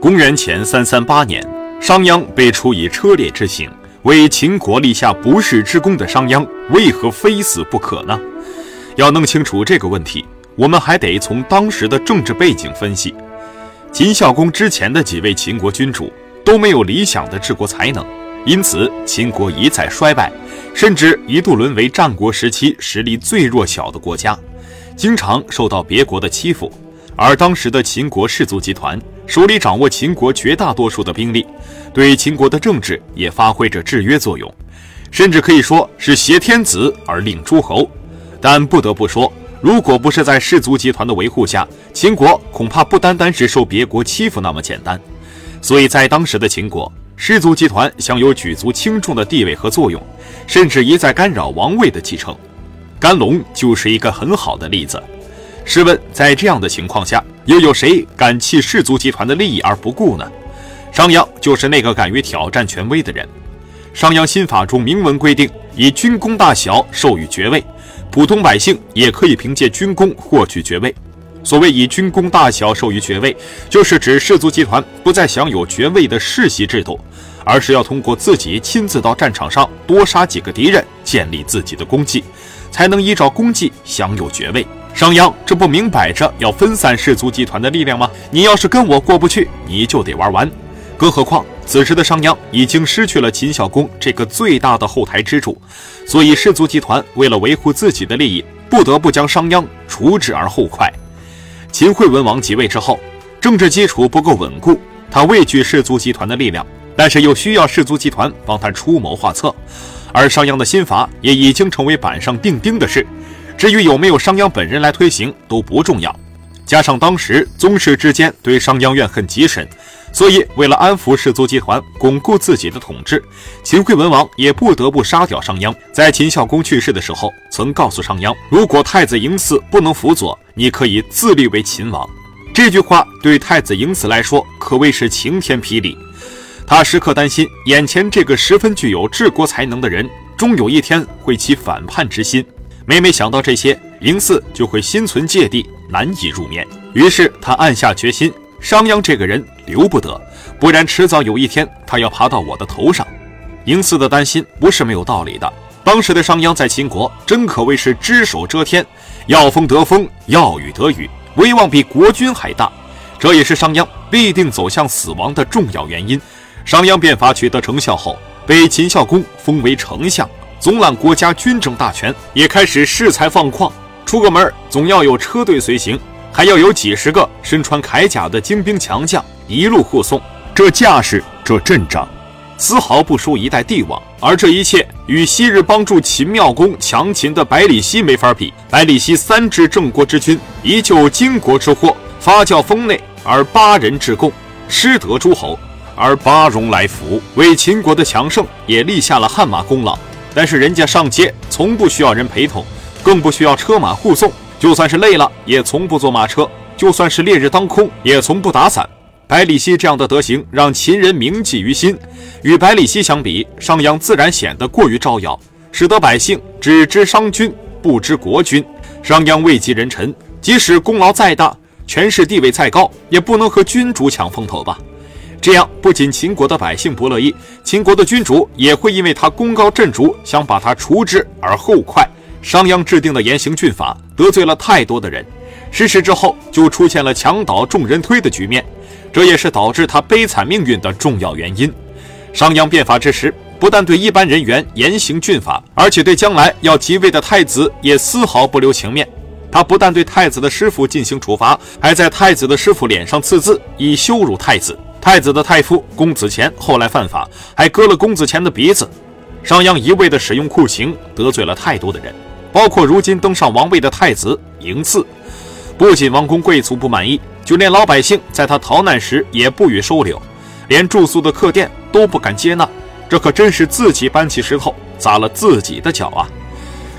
公元前三三八年，商鞅被处以车裂之刑。为秦国立下不世之功的商鞅，为何非死不可呢？要弄清楚这个问题，我们还得从当时的政治背景分析。秦孝公之前的几位秦国君主都没有理想的治国才能，因此秦国一再衰败，甚至一度沦为战国时期实力最弱小的国家，经常受到别国的欺负。而当时的秦国氏族集团手里掌握秦国绝大多数的兵力，对秦国的政治也发挥着制约作用，甚至可以说是挟天子而令诸侯。但不得不说，如果不是在氏族集团的维护下，秦国恐怕不单单是受别国欺负那么简单。所以在当时的秦国，氏族集团享有举足轻重的地位和作用，甚至一再干扰王位的继承。甘龙就是一个很好的例子。试问，在这样的情况下，又有谁敢弃氏族集团的利益而不顾呢？商鞅就是那个敢于挑战权威的人。商鞅新法中明文规定，以军功大小授予爵位，普通百姓也可以凭借军功获取爵位。所谓以军功大小授予爵位，就是指氏族集团不再享有爵位的世袭制度，而是要通过自己亲自到战场上多杀几个敌人，建立自己的功绩，才能依照功绩享有爵位。商鞅这不明摆着要分散氏族集团的力量吗？你要是跟我过不去，你就得玩完。更何况此时的商鞅已经失去了秦孝公这个最大的后台支柱，所以氏族集团为了维护自己的利益，不得不将商鞅除之而后快。秦惠文王即位之后，政治基础不够稳固，他畏惧氏族集团的力量，但是又需要氏族集团帮他出谋划策，而商鞅的新法也已经成为板上钉钉的事。至于有没有商鞅本人来推行都不重要，加上当时宗室之间对商鞅怨恨极深，所以为了安抚氏族集团，巩固自己的统治，秦惠文王也不得不杀掉商鞅。在秦孝公去世的时候，曾告诉商鞅，如果太子嬴驷不能辅佐，你可以自立为秦王。这句话对太子嬴驷来说可谓是晴天霹雳，他时刻担心眼前这个十分具有治国才能的人，终有一天会起反叛之心。每每想到这些，嬴驷就会心存芥蒂，难以入眠。于是他暗下决心：商鞅这个人留不得，不然迟早有一天他要爬到我的头上。嬴驷的担心不是没有道理的。当时的商鞅在秦国真可谓是只手遮天，要风得风，要雨得雨，威望比国君还大。这也是商鞅必定走向死亡的重要原因。商鞅变法取得成效后，被秦孝公封为丞相。总揽国家军政大权，也开始恃才放旷。出个门总要有车队随行，还要有几十个身穿铠甲的精兵强将一路护送。这架势，这阵仗，丝毫不输一代帝王。而这一切与昔日帮助秦妙公强秦的百里奚没法比。百里奚三治郑国之君，一救荆国之祸，发教封内，而八人至贡，失得诸侯，而八戎来服，为秦国的强盛也立下了汗马功劳。但是人家上街从不需要人陪同，更不需要车马护送，就算是累了也从不坐马车，就算是烈日当空也从不打伞。百里奚这样的德行让秦人铭记于心。与百里奚相比，商鞅自然显得过于招摇，使得百姓只知商君不知国君。商鞅位极人臣，即使功劳再大，权势地位再高，也不能和君主抢风头吧。这样不仅秦国的百姓不乐意，秦国的君主也会因为他功高震主，想把他除之而后快。商鞅制定的严刑峻法得罪了太多的人，实施之后就出现了墙倒众人推的局面，这也是导致他悲惨命运的重要原因。商鞅变法之时，不但对一般人员严刑峻法，而且对将来要即位的太子也丝毫不留情面。他不但对太子的师傅进行处罚，还在太子的师傅脸上刺字，以羞辱太子。太子的太傅公子虔后来犯法，还割了公子虔的鼻子。商鞅一味地使用酷刑，得罪了太多的人，包括如今登上王位的太子嬴驷。不仅王公贵族不满意，就连老百姓在他逃难时也不予收留，连住宿的客店都不敢接纳。这可真是自己搬起石头砸了自己的脚啊！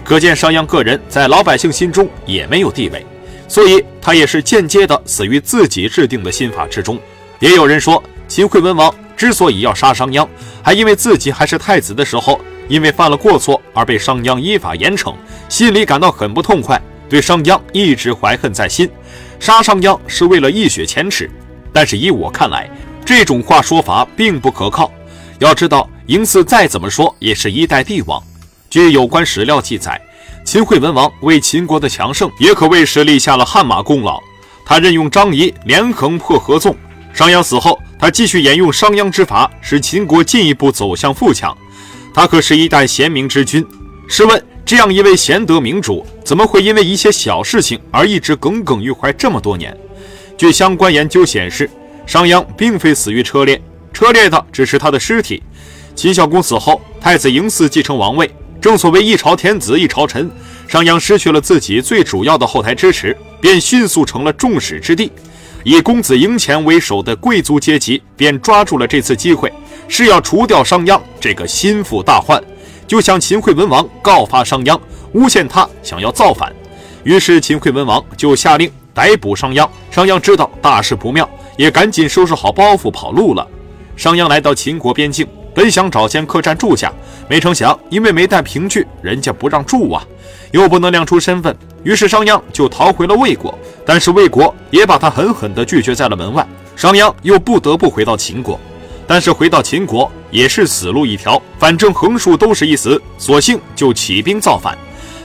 可见商鞅个人在老百姓心中也没有地位，所以他也是间接的死于自己制定的新法之中。也有人说，秦惠文王之所以要杀商鞅，还因为自己还是太子的时候，因为犯了过错而被商鞅依法严惩，心里感到很不痛快，对商鞅一直怀恨在心，杀商鞅是为了一雪前耻。但是以我看来，这种话说法并不可靠。要知道，嬴驷再怎么说也是一代帝王。据有关史料记载，秦惠文王为秦国的强盛也可谓是立下了汗马功劳。他任用张仪连横破合纵，商鞅死后，他继续沿用商鞅之法，使秦国进一步走向富强。他可是一代贤明之君。试问，这样一位贤德明主，怎么会因为一些小事情而一直耿耿于怀这么多年？据相关研究显示，商鞅并非死于车裂。车裂的只是他的尸体。秦孝公死后，太子嬴驷继承王位。正所谓一朝天子一朝臣，商鞅失去了自己最主要的后台支持，便迅速成了众矢之的。以公子赢虔为首的贵族阶级便抓住了这次机会，是要除掉商鞅这个心腹大患，就向秦惠文王告发商鞅，诬陷他想要造反。于是秦惠文王就下令逮捕商鞅。商鞅知道大事不妙，也赶紧收拾好包袱跑路了。商鞅来到秦国边境，本想找间客栈住下，没成想因为没带凭据，人家不让住啊，又不能亮出身份，于是商鞅就逃回了魏国。但是魏国也把他狠狠地拒绝在了门外，商鞅又不得不回到秦国。但是回到秦国也是死路一条，反正横竖都是一死，索性就起兵造反。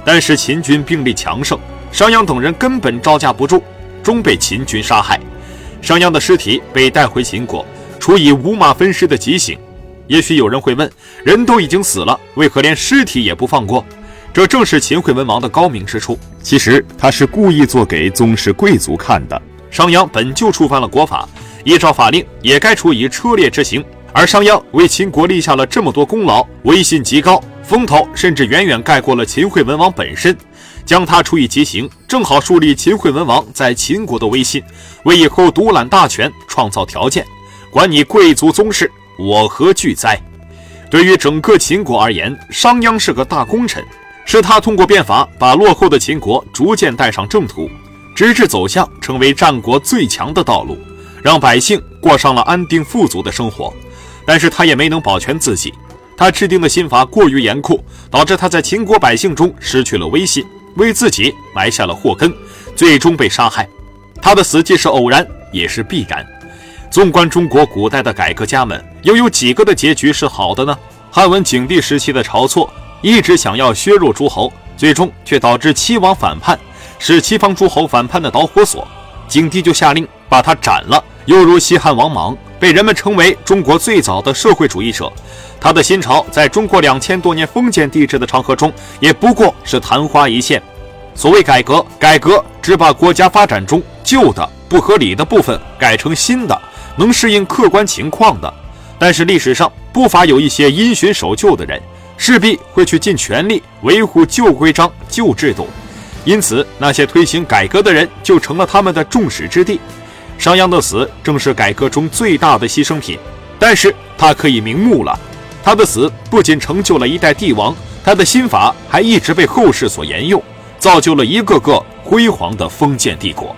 但是秦军兵力强盛，商鞅等人根本招架不住，终被秦军杀害。商鞅的尸体被带回秦国。处以五马分尸的极刑，也许有人会问：人都已经死了，为何连尸体也不放过？这正是秦惠文王的高明之处。其实他是故意做给宗室贵族看的。商鞅本就触犯了国法，依照法令也该处以车裂之刑。而商鞅为秦国立下了这么多功劳，威信极高，风头甚至远远盖过了秦惠文王本身。将他处以极刑，正好树立秦惠文王在秦国的威信，为以后独揽大权创造条件。管你贵族宗室，我何惧哉？对于整个秦国而言，商鞅是个大功臣，是他通过变法把落后的秦国逐渐带上正途，直至走向成为战国最强的道路，让百姓过上了安定富足的生活。但是他也没能保全自己，他制定的新法过于严酷，导致他在秦国百姓中失去了威信，为自己埋下了祸根，最终被杀害。他的死既是偶然，也是必然。纵观中国古代的改革家们，又有几个的结局是好的呢？汉文景帝时期的晁错一直想要削弱诸侯，最终却导致七王反叛，是西方诸侯反叛的导火索。景帝就下令把他斩了。又如西汉王莽，被人们称为中国最早的社会主义者，他的新朝在中国两千多年封建帝制的长河中，也不过是昙花一现。所谓改革，改革只把国家发展中旧的不合理的部分改成新的。能适应客观情况的，但是历史上不乏有一些因循守旧的人，势必会去尽全力维护旧规章、旧制度，因此那些推行改革的人就成了他们的众矢之的。商鞅的死正是改革中最大的牺牲品，但是他可以瞑目了。他的死不仅成就了一代帝王，他的心法还一直被后世所沿用，造就了一个个辉煌的封建帝国。